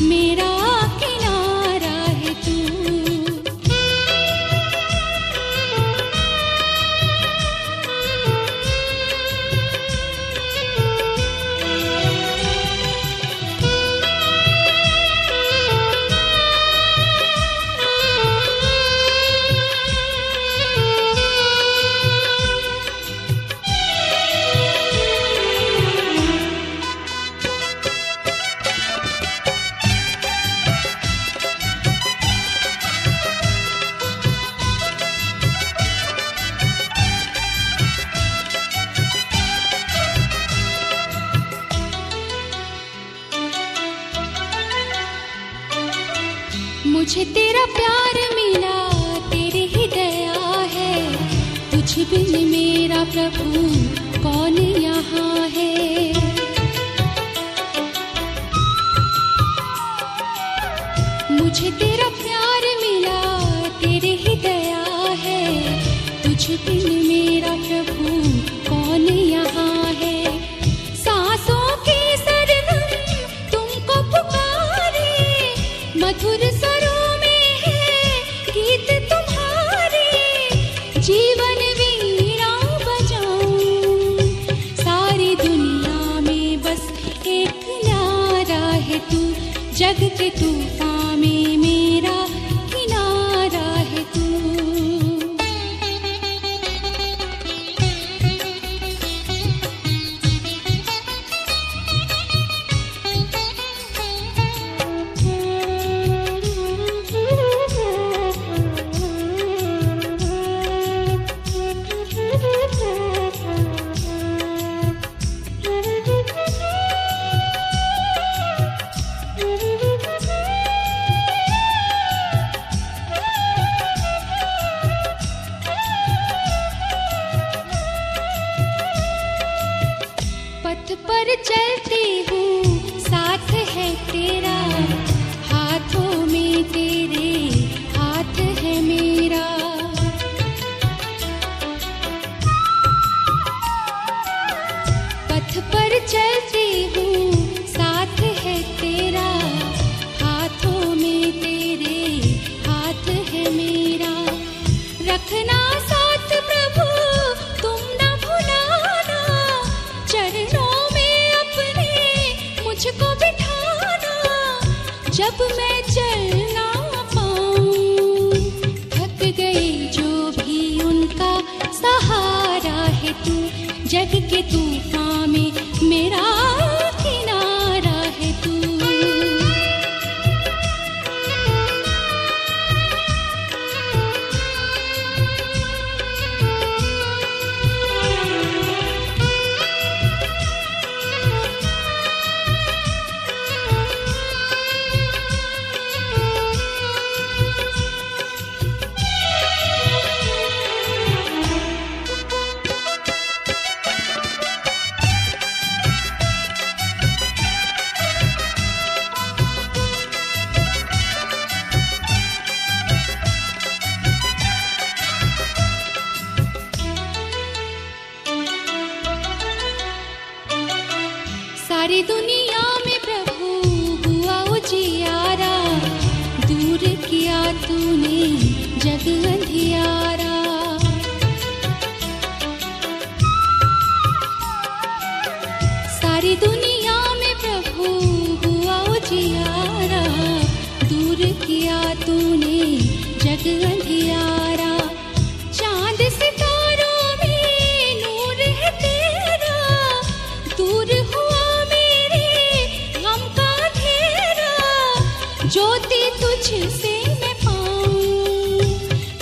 मेरा मुझे तेरा प्यार मिला, तेरी ही दया है। तुझ बिन मेरा प्रभु कौन यहाँ है? मुझे तेरा प्यार मिला, तेरी ही दया है। तुझ बिन मेरा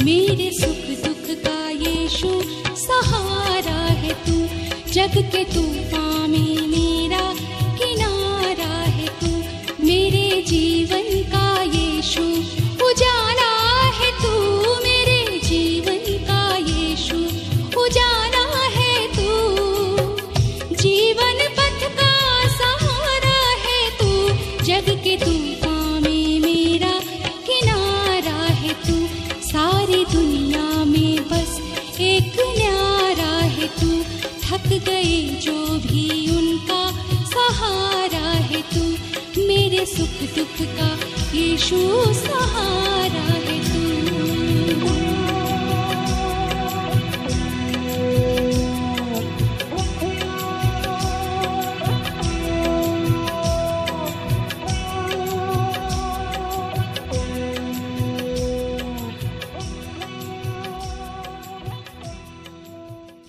मेरे सुख दुख का यीशु सहारा है तू। जग के तूफ़ान में दुख का यीशु सहारा है तू।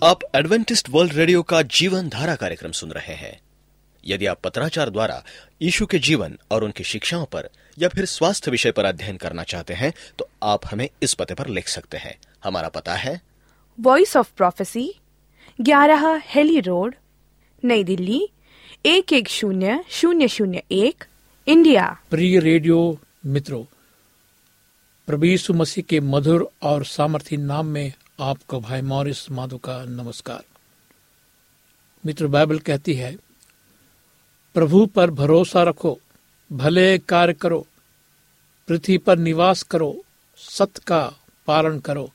आप एडवेंटिस्ट वर्ल्ड रेडियो का जीवन धारा कार्यक्रम सुन रहे हैं। यदि आप पत्राचार द्वारा यीशु के जीवन और उनकी शिक्षाओं पर या फिर स्वास्थ्य विषय पर अध्ययन करना चाहते हैं तो आप हमें इस पते पर लिख सकते हैं। हमारा पता है। वॉइस ऑफ़ प्रोफेसी ग्यारह हेली रोड नई दिल्ली एक एक शून्य शून्य शून्य एक इंडिया। प्रिय रेडियो मित्रों प्रभु मसीह के मधुर और सामर्थी नाम में आपको भाई मॉरिस माधो का नमस्कार। मित्र बाइबल कहती है प्रभु पर भरोसा रखो, भले कार्य करो, पृथ्वी पर निवास करो सत्य का पालन करो,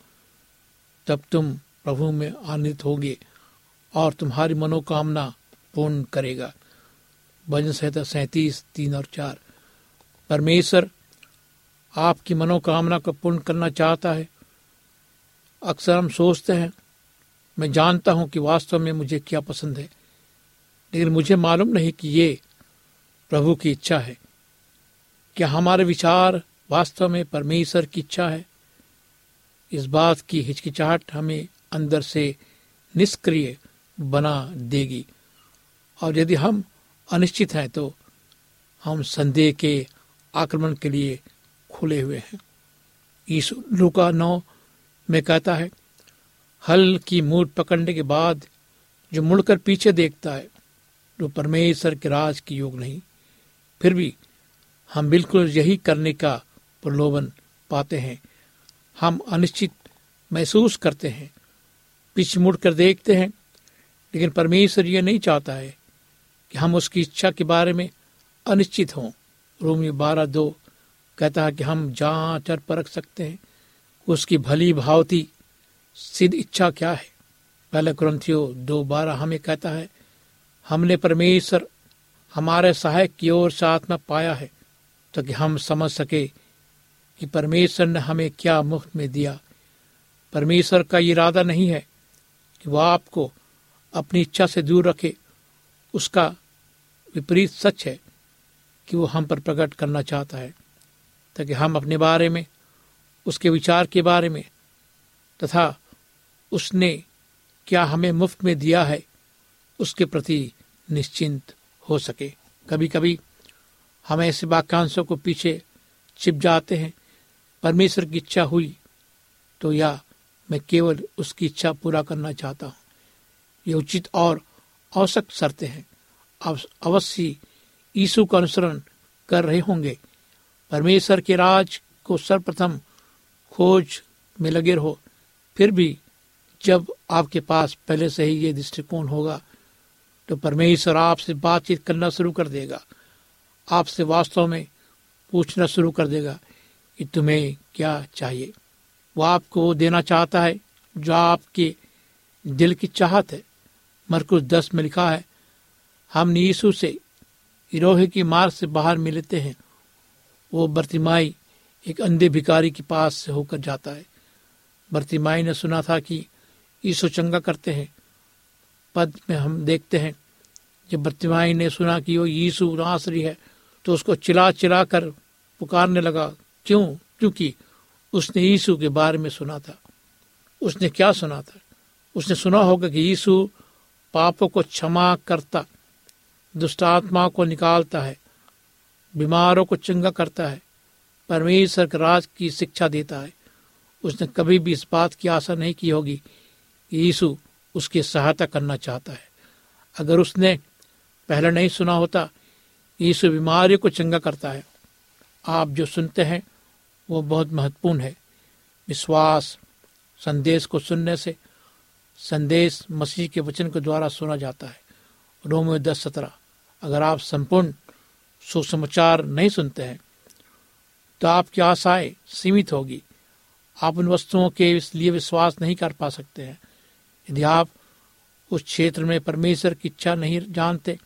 तब तुम प्रभु में आनंदित होगे और तुम्हारी मनोकामना पूर्ण करेगा। भजन संहिता सैंतीस, तीन और चार। परमेश्वर आपकी मनोकामना को पूर्ण करना चाहता है। अक्सर हम सोचते हैं, मैं जानता हूँ कि वास्तव में मुझे क्या पसंद है। लेकिन मुझे मालूम नहीं कि ये प्रभु की इच्छा है। क्या हमारे विचार वास्तव में परमेश्वर की इच्छा है? इस बात की हिचकिचाहट हमें अंदर से निष्क्रिय बना देगी। और यदि हम अनिश्चित हैं तो हम संदेह के आक्रमण के लिए खुले हुए हैं। यीशु लूका नौ में कहता है, हल की मूड पकड़ने के बाद जो मुड़कर पीछे देखता है वो परमेश्वर के राज की योग नहीं, फिर भी हम बिल्कुल यही करने का प्रलोभन पाते हैं। हम अनिश्चित महसूस करते हैं, पीछे मुड़कर देखते हैं, लेकिन परमेश्वर ये नहीं चाहता है कि हम उसकी इच्छा के बारे में अनिश्चित हों। रोमी बारह दो कहता है कि हम जाँच और परख सकते हैं, उसकी भली भावती सिद्ध इच्छा क्या है। पहले ग्रंथियो दो बारह हमें कहता है हमने परमेश्वर हमारे सहायक की ओर से आत्मा पाया है, ताकि हम समझ सके कि परमेश्वर ने हमें क्या मुफ़्त में दिया। परमेश्वर का इरादा नहीं है कि वह आपको अपनी इच्छा से दूर रखे। उसका विपरीत सच है कि वो हम पर प्रकट करना चाहता है, ताकि हम अपने बारे में, उसके विचार के बारे में, तथा उसने क्या हमें मुफ़्त में दिया है उसके प्रति निश्चिंत हो सके। कभी कभी हम ऐसे वाक्यांशों को पीछे छिप जाते हैं, परमेश्वर की इच्छा हुई तो या मैं केवल उसकी इच्छा पूरा करना चाहता हूँ। ये उचित और आवश्यक शर्तें हैं। अवश्य यीशु का अनुसरण कर रहे होंगे। परमेश्वर के राज को सर्वप्रथम खोज में लगे रहो। फिर भी जब आपके पास पहले से ही ये दृष्टिकोण होगा तो परमेश्वर आपसे बातचीत करना शुरू कर देगा। आपसे वास्तव में पूछना शुरू कर देगा कि तुम्हें क्या चाहिए। वो आपको वो देना चाहता है जो आपके दिल की चाहत है। मरकुस दस में लिखा है, हम यीशु से इरोहे की मार से बाहर मिलते हैं। वो बर्तिमाई एक अंधे भिकारी के पास से होकर जाता है। भर्तिमाई ने सुना था कि यीशु चंगा करते हैं। पद में हम देखते हैं, जब भर्तिमाई ने सुना कि वो यीशु नासरी है तो उसको चिल्ला चिल्ला कर पुकारने लगा, क्यों? क्योंकि उसने यीशु के बारे में सुना था। उसने क्या सुना था? उसने सुना होगा कि यीशु पापों को क्षमा करता, दुष्ट आत्मा को निकालता है, बीमारों को चंगा करता है, परमेश्वर के राज की शिक्षा देता है। उसने कभी भी इस बात की आशा नहीं की होगी कि यीशु उसकी सहायता करना चाहता है। अगर उसने पहले नहीं सुना होता, यीशु बीमारी को चंगा करता है। आप जो सुनते हैं, वो बहुत महत्वपूर्ण है। विश्वास, संदेश को सुनने से संदेश मसीह के वचन के द्वारा सुना जाता है। रोमियो दस सत्रह, अगर आप संपूर्ण सुसमाचार नहीं सुनते हैं तो आपकी आशाएँ सीमित होगी। आप उन वस्तुओं के लिए विश्वास नहीं कर पा सकते हैं। यदि आप उस क्षेत्र में परमेश्वर की इच्छा नहीं जानते,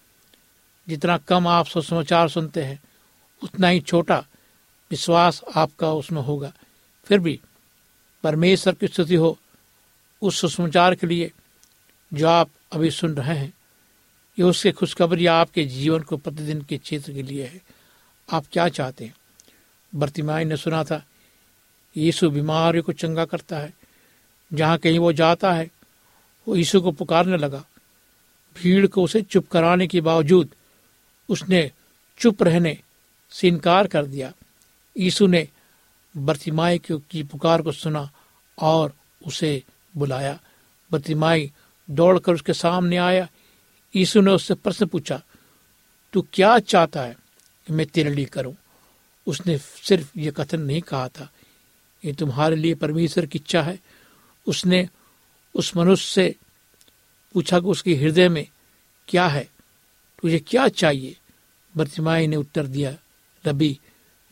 जितना कम आप सुसमाचार सुनते हैं, उतना ही छोटा विश्वास आपका उसमें होगा। फिर भी परमेश्वर की स्तुति हो उस सुसमाचार के लिए जो आप अभी सुन रहे हैं, ये उसके खुशखबरी आपके जीवन को प्रतिदिन के क्षेत्र के लिए है। आप क्या चाहते हैं? बर्तिमाई ने सुना था, यीशु बीमारियों को चंगा करता है, जहाँ कहीं वो जाता है वो यीशु को पुकारने लगा। भीड़ को उसे चुप कराने के बावजूद उसने चुप रहने से इनकार कर दिया। यीशु ने बर्तिमाई की पुकार को सुना और उसे बुलाया। बर्तिमाई दौड़कर उसके सामने आया। यीशु ने उससे प्रश्न पूछा, तू क्या चाहता है कि मैं तेरे लिए करूँ? उसने सिर्फ़ ये कथन नहीं कहा था। ये तुम्हारे लिए परमेश्वर की इच्छा है। उसने उस मनुष्य से पूछा कि उसके हृदय में क्या है? तुझे क्या चाहिए? बर्तिमाई ने उत्तर दिया, रबी,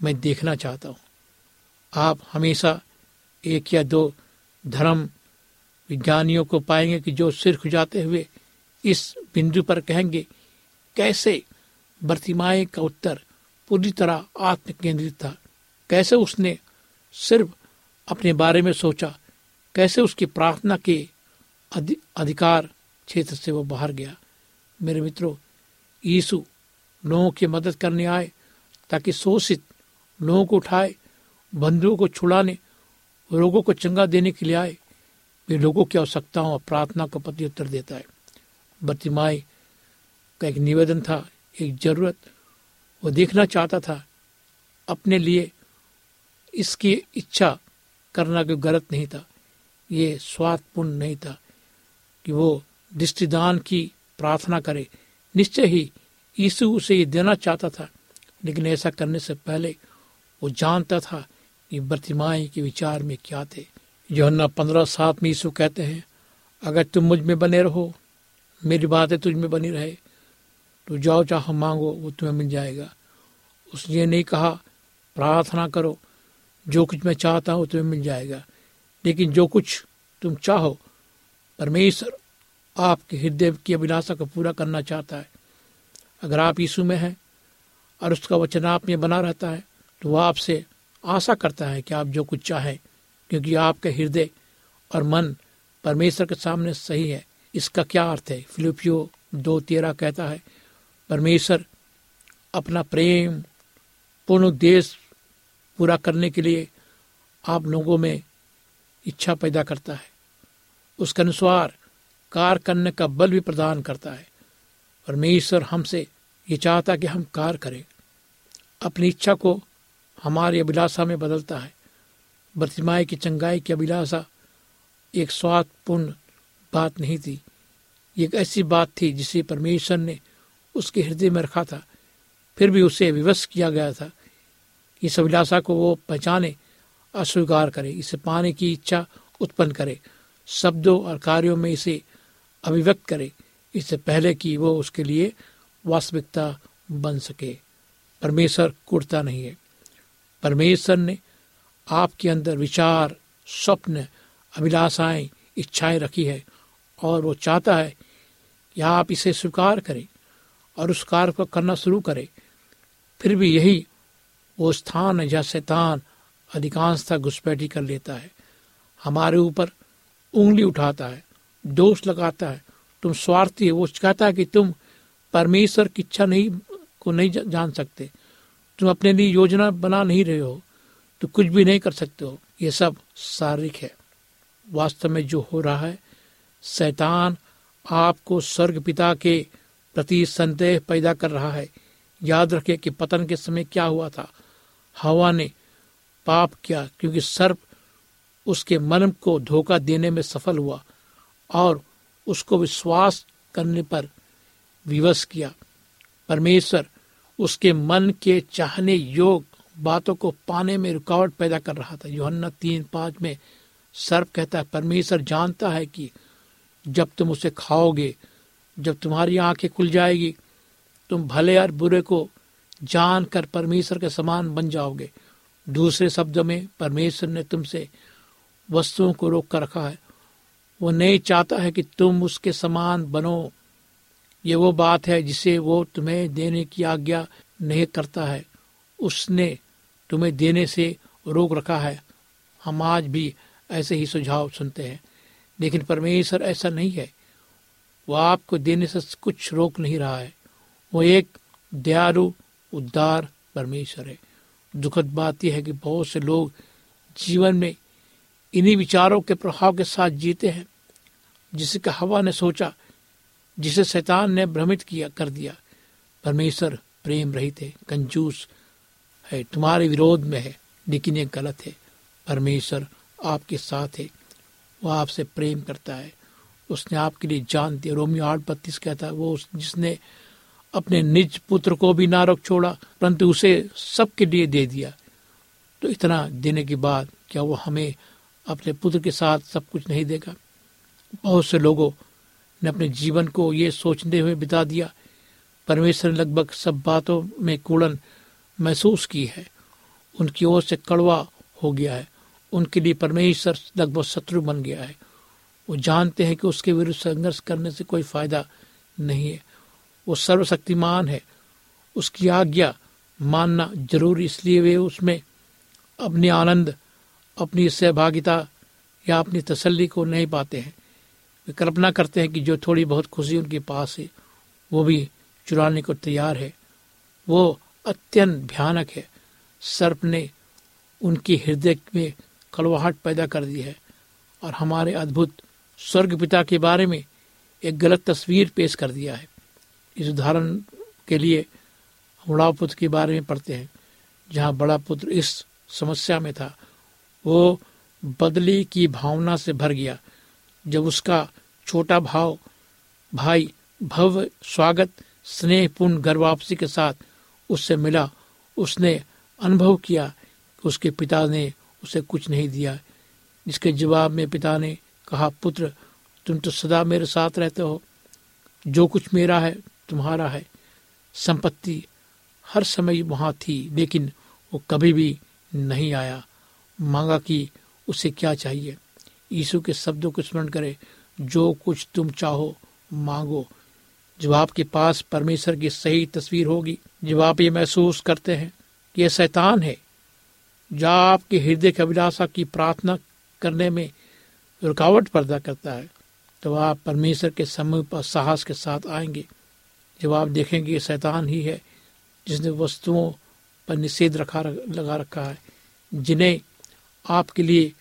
मैं देखना चाहता हूँ। आप हमेशा एक या दो धर्म विज्ञानियों को पाएँगे कि जो सिर खुजाते हुए इस बिंदु पर कहेंगे, कैसे बर्तिमाए का उत्तर पूरी तरह आत्म केंद्रित था? कैसे उसने सिर्फ़ अपने बारे में सोचा कैसे उसकी प्रार्थना के अधिकार क्षेत्र से वो बाहर गया। मेरे मित्रों, यीशु लोगों की मदद करने आए, ताकि शोषित लोगों को उठाए बंधुओं को छुड़ाने, रोगों को चंगा देने के लिए आए। वे लोगों की आवश्यकताओं और प्रार्थना का प्रति उत्तर देता है। बर्तिमाई का एक निवेदन था, एक ज़रूरत। वो देखना चाहता था, अपने लिए इसकी इच्छा करना कोई गलत नहीं था। ये स्वार्थपूर्ण नहीं था कि वो दृष्टिदान की प्रार्थना करे। निश्चय ही यीशु उसे ये देना चाहता था, लेकिन ऐसा करने से पहले वो जानता था कि बर्तिमाई के विचार में क्या थे। योहन्ना पंद्रह सात में यीशु कहते हैं, अगर तुम मुझमें बने रहो, मेरी बातें तुझ में बनी रहे तो जाओ चाहो मांगो, वो तुम्हें मिल जाएगा। उसने नहीं कहा, प्रार्थना करो, जो कुछ मैं चाहता हूँ तुम्हें मिल जाएगा। लेकिन जो कुछ तुम चाहो, परमेश्वर आपके हृदय की अभिलाषा को पूरा करना चाहता है। अगर आप यीशु में हैं और उसका वचन आप में बना रहता है तो वह आपसे आशा करता है कि आप जो कुछ चाहें, क्योंकि आपके हृदय और मन परमेश्वर के सामने सही है। इसका क्या अर्थ है? फिलिपियो दो तेरह कहता है, परमेश्वर अपना प्रेम पूर्ण उद्देश्य पूरा करने के लिए आप लोगों में इच्छा पैदा करता है। उसके अनुसार कार्य करने का बल भी प्रदान करता है। परमेश्वर हमसे ये चाहता कि हम कार्य करें। अपनी इच्छा को हमारी अभिलाषा में बदलता है। बर्तिमाई की चंगाई की अभिलाषा एक स्वार्थपूर्ण बात नहीं थी। एक ऐसी बात थी जिसे परमेश्वर ने उसके हृदय में रखा था। फिर भी उसे विवश किया गया था। इस अभिलाषा को वो पहचाने अस्वीकार करे, इसे पाने की इच्छा उत्पन्न करे, शब्दों और कार्यों में इसे अभिव्यक्त करे, इससे पहले कि वो उसके लिए वास्तविकता बन सके। परमेश्वर कुड़ता नहीं है। परमेश्वर ने आपके अंदर विचार, स्वप्न, अभिलाषाएँ, इच्छाएँ रखी है और वो चाहता है कि आप इसे स्वीकार करें और उस कार्य को करना शुरू करें। फिर भी यही वो स्थान है जहाँ शैतान अधिकांशता घुसपैठी कर लेता है। हमारे ऊपर उंगली उठाता है, दोष लगाता है। तुम स्वार्थी है, वो कहता है कि तुम परमेश्वर की इच्छा नहीं, को नहीं जान सकते। तुम अपने लिए योजना बना नहीं रहे हो तो कुछ भी नहीं कर सकते हो। ये सब शारीरिक है। वास्तव में जो हो रहा है, शैतान आपको स्वर्ग पिता के प्रति संदेह पैदा कर रहा है। याद रखिए कि पतन के समय क्या हुआ था। हवा ने पाप किया, क्योंकि सर्प उसके मन को धोखा देने में सफल हुआ और उसको विश्वास करने पर विवश किया। परमेश्वर उसके मन के चाहने योग बातों को पाने में रुकावट पैदा कर रहा था। योहन्ना तीन पाँच में सर्प कहता है, परमेश्वर जानता है कि जब तुम उसे खाओगे, जब तुम्हारी आँखें खुल जाएगी, तुम भले और बुरे को जानकर परमेश्वर के समान बन जाओगे। दूसरे शब्दों में परमेश्वर ने तुमसे वस्तुओं को रोक कर रखा है। वो नहीं चाहता है कि तुम उसके समान बनो। ये वो बात है जिसे वो तुम्हें देने की आज्ञा नहीं करता है। उसने तुम्हें देने से रोक रखा है। हम आज भी ऐसे ही सुझाव सुनते हैं। लेकिन परमेश्वर ऐसा नहीं है। वो आपको देने से कुछ रोक नहीं रहा है। वो एक दयालु, उद्धार परमेश्वर है। दुखद बात यह है कि बहुत से लोग जीवन में इन्हीं विचारों के प्रभाव के साथ जीते हैं जिसका हवा ने सोचा, जिसे शैतान ने भ्रमित किया, कर दिया। परमेश्वर प्रेम रहित है, कंजूस है, तुम्हारे विरोध में है, लेकिन ये गलत है। परमेश्वर आपके साथ है वो आपसे प्रेम करता है। उसने आपके लिए जान दी रोमियो आठ बत्तीस कहता है, वो जिसने अपने निज पुत्र को भी ना रोक छोड़ा, परंतु उसे सबके लिए दे दिया। तो इतना देने के बाद क्या वो हमें अपने पुत्र के साथ सब कुछ नहीं देगा? बहुत से लोगों ने अपने जीवन को ये सोचते हुए बिता दिया। परमेश्वर ने लगभग सब बातों में कूड़न महसूस की है। उनकी ओर से कड़वा हो गया है। उनके लिए परमेश्वर लगभग शत्रु बन गया है। वो जानते हैं कि उसके विरुद्ध संघर्ष करने से कोई फ़ायदा नहीं है। वो सर्वशक्तिमान है। उसकी आज्ञा मानना ज़रूरी इसलिए वे उसमें अपने आनंद, अपनी सहभागिता या अपनी तसल्ली को नहीं पाते हैं। वे कल्पना करते हैं कि जो थोड़ी बहुत खुशी उनके पास है, वो भी चुराने को तैयार है। वो अत्यंत भयानक है। सर्प ने उनके हृदय में कड़वाहट पैदा कर दी है और हमारे अद्भुत स्वर्ग पिता के बारे में एक गलत तस्वीर पेश कर दिया है। इस उदाहरण के लिए बड़ा पुत्र के बारे में पढ़ते हैं, जहाँ बड़ा पुत्र इस समस्या में था। वो बदली की भावना से भर गया। जब उसका छोटा भाव, भाई भव्य स्वागत, स्नेहपूर्ण घर वापसी के साथ उससे मिला, उसने अनुभव किया कि उसके पिता ने उसे कुछ नहीं दिया, जिसके जवाब में पिता ने कहा, पुत्र, तुम तो सदा मेरे साथ रहते हो। जो कुछ मेरा है तुम्हारा है। संपत्ति हर समय वहाँ थी, लेकिन वो कभी भी नहीं आया। मांगा कि उसे क्या चाहिए? यीशु के शब्दों को स्मरण करे। जो कुछ तुम चाहो, मांगो। जब आपके पास परमेश्वर की सही तस्वीर होगी, जब आप ये महसूस करते हैं कि यह शैतान है जो आपके हृदय की अभिलाषा की प्रार्थना करने में रुकावट पैदा करता है तो आप परमेश्वर के समूह पर साहस के साथ आएँगे। जब आप देखेंगे शैतान ही है, जिसने वस्तुओं पर निषेध रखा लगा रखा है, जिन्हें आपके लिए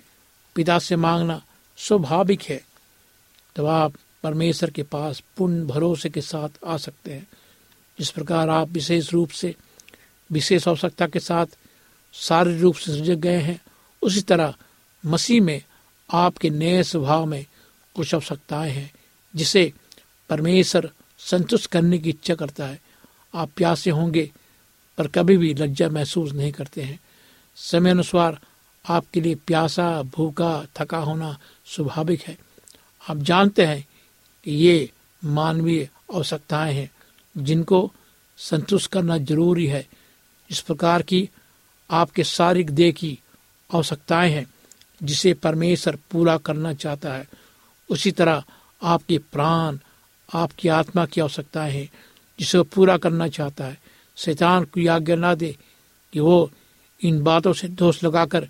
पिता से मांगना स्वाभाविक है, तब आप परमेश्वर के पास पूर्ण भरोसे के साथ आ सकते हैं। जिस प्रकार आप विशेष रूप से, विशेष आवश्यकता के साथ शारीरिक रूप से सृजे गए हैं, उसी तरह मसीह में आपके नए स्वभाव में कुछ आवश्यकताएँ हैं, जिसे परमेश्वर संतुष्ट करने की इच्छा करता है। आप प्यासे होंगे, पर कभी भी लज्जा महसूस नहीं करते हैं। समय अनुसार आपके लिए प्यासा, भूखा, थका होना स्वाभाविक है। आप जानते हैं कि ये मानवीय आवश्यकताएँ हैं, जिनको संतुष्ट करना ज़रूरी है। इस प्रकार की आपके शारीरिक देह की आवश्यकताएँ हैं, जिसे परमेश्वर पूरा करना चाहता है। उसी तरह आपके प्राण आपकी आत्मा की आवश्यकताएँ हैं, जिसे वो पूरा करना चाहता है। शैतान को आज्ञा ना दे कि वो इन बातों से दोष लगाकर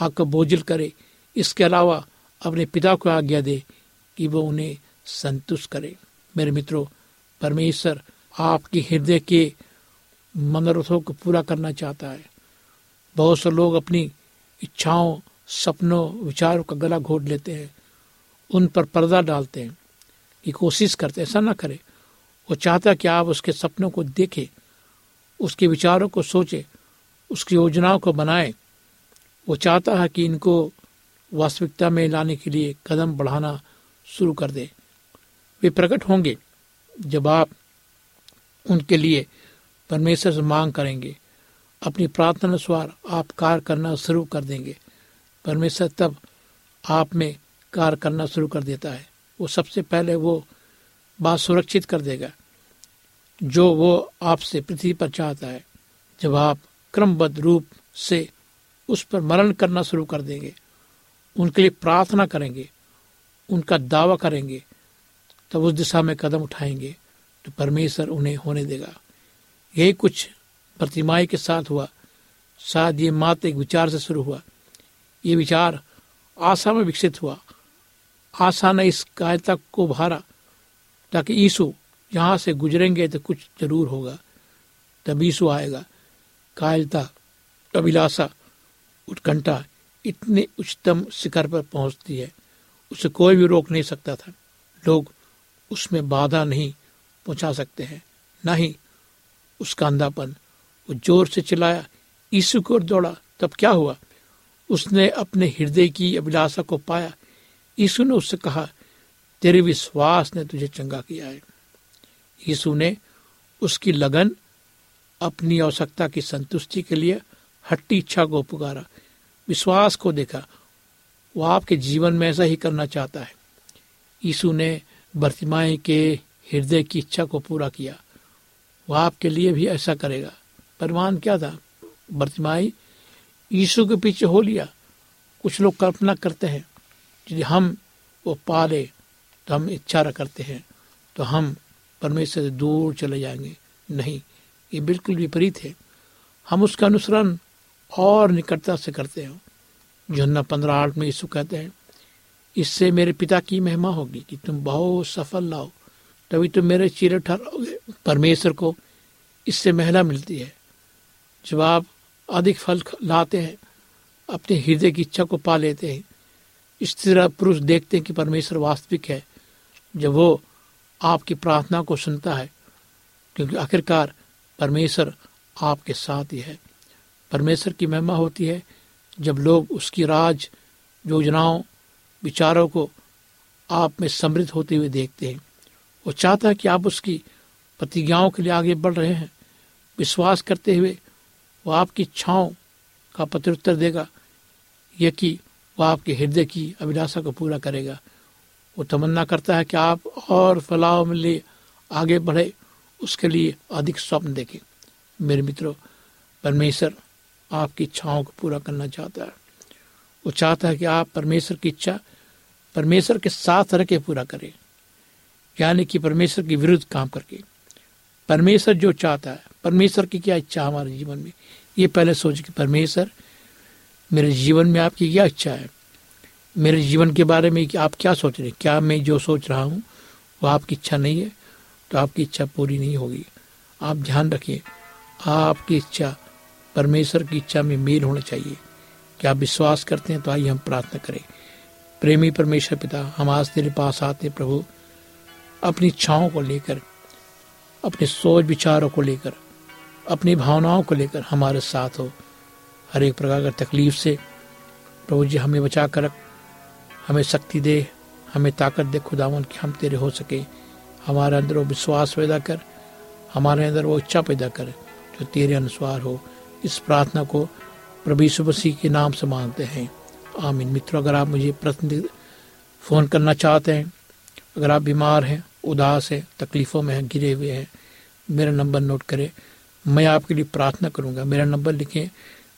आपको बोझिल करे। इसके अलावा अपने पिता को आज्ञा दे कि वो उन्हें संतुष्ट करे। मेरे मित्रों, परमेश्वर आपके हृदय के मनोरथों को पूरा करना चाहता है। बहुत से लोग अपनी इच्छाओं, सपनों, विचारों का गला घोट लेते हैं। उन पर पर्दा डालते हैं। कि कोशिश करते, ऐसा ना करें। वो चाहता कि आप उसके सपनों को देखें, उसके विचारों को सोचें, उसकी योजनाओं को बनाएँ। वो चाहता है कि इनको वास्तविकता में लाने के लिए कदम बढ़ाना शुरू कर दे। वे प्रकट होंगे जब आप उनके लिए परमेश्वर से मांग करेंगे। अपनी प्रार्थना अनुसार आप कार्य करना शुरू कर देंगे। परमेश्वर तब आप में कार्य करना शुरू कर देता है। वो सबसे पहले वो बात सुरक्षित कर देगा। जो वो आपसे पृथ्वी पर चाहता है, जब आप क्रमबद्ध रूप से उस पर मरण करना शुरू कर देंगे, उनके लिए प्रार्थना करेंगे, उनका दावा करेंगे, तब उस दिशा में कदम उठाएँगे तो परमेश्वर उन्हें होने देगा। यही कुछ प्रतिमाई के साथ हुआ। शायद ये मात्र एक विचार से शुरू हुआ। ये विचार आशा में विकसित हुआ। आशा ने इस कायरता को भारा ताकि यीशु यहाँ से गुजरेंगे तो कुछ ज़रूर होगा। तब यीशु आएगा, कायलता, अभिलाषा, उत्कंठा इतने उच्चतम शिखर पर पहुँचती है। उसे कोई भी रोक नहीं सकता था। लोग उसमें बाधा नहीं पहुँचा सकते हैं, न ही उसका अंधापन। वो ज़ोर से चिल्लाया यीशु को दौड़ा। तब क्या हुआ? उसने अपने हृदय की अभिलाषा को पाया। यीशु ने उससे कहा, तेरे विश्वास ने तुझे चंगा किया है। यीशु ने उसकी लगन, अपनी आवश्यकता की संतुष्टि के लिए हट्टी इच्छा को पुकारा। विश्वास को देखा, वो आपके जीवन में ऐसा ही करना चाहता है। यीशु ने बर्तिमाई के हृदय की इच्छा को पूरा किया। वो आपके लिए भी ऐसा करेगा। परमान क्या था? बर्तिमाई यीशु के पीछे हो लिया। कुछ लोग कल्पना करते हैं। यदि हम वो पा ले तो हम इच्छा करते हैं तो हम परमेश्वर से दूर चले जाएँगे। नहीं, ये बिल्कुल विपरीत है। हम उसका अनुसरण और निकटता से करते हैं। जोन्ना पंद्रह आठ में यीशु कहते हैं, इससे मेरे पिता की महिमा होगी कि तुम बहुत सफल लाओ, तभी तुम मेरे चीरे ठहरोगे परमेश्वर को इससे महिला मिलती है। जब आप अधिक फल लाते हैं, अपने हृदय की इच्छा को पा लेते हैं इस तरह पुरुष देखते हैं कि परमेश्वर वास्तविक है, जब वो आपकी प्रार्थना को सुनता है, क्योंकि आखिरकार परमेश्वर आपके साथ ही है। परमेश्वर की महिमा होती है जब लोग उसकी राज, योजनाओं, विचारों को आप में समृद्ध होते हुए देखते हैं। वो चाहता है कि आप उसकी प्रतिज्ञाओं के लिए आगे बढ़ रहे हैं। विश्वास करते हुए वो आपकी इच्छाओं का प्रत्युत्तर देगा। यह कि वह आपके हृदय की अभिलाषा को पूरा करेगा। वो तमन्ना करता है कि आप और फलाव में ले आगे बढ़े, उसके लिए अधिक स्वप्न देखें। मेरे मित्रों, परमेश्वर आपकी इच्छाओं को पूरा करना चाहता है। वो चाहता है कि आप परमेश्वर की इच्छा, परमेश्वर के साथ रह के पूरा करें। यानी कि परमेश्वर के विरुद्ध काम करके। परमेश्वर जो चाहता है, परमेश्वर की क्या इच्छा हमारे जीवन में? ये पहले सोच कि परमेश्वर मेरे जीवन में आपकी क्या इच्छा है? मेरे जीवन के बारे में आप क्या सोच रहे हैं? क्या मैं जो सोच रहा हूँ, वो आपकी इच्छा नहीं है? तो आपकी इच्छा पूरी नहीं होगी। आप ध्यान रखिए, आपकी इच्छा परमेश्वर की इच्छा में मेल होना चाहिए। क्या आप विश्वास करते हैं तो आइए हम प्रार्थना करें। प्रेमी परमेश्वर पिता, हम आज तेरे पास आते प्रभु। अपनी इच्छाओं को लेकर, अपने सोच विचारों को लेकर, अपनी भावनाओं को लेकर हमारे साथ हो। हर एक प्रकार की तकलीफ़ से प्रभु जी हमें बचा कर रख, हमें शक्ति दे, हमें ताकत दे, खुदावन, कि हम तेरे हो सके। हमारे अंदर वो विश्वास पैदा कर, हमारे अंदर वो इच्छा पैदा कर, जो तेरे अनुसार हो। इस प्रार्थना को प्रभु मसीह के नाम से मांगते हैं। आमीन। मित्रों, अगर आप मुझे प्रश्न फ़ोन करना चाहते हैं, अगर आप बीमार हैं, उदास हैं, तकलीफ़ों में हैं, गिरे हुए हैं, मेरा नंबर नोट करें। मैं आपके लिए प्रार्थना करूँगा। मेरा नंबर लिखें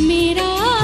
मेरा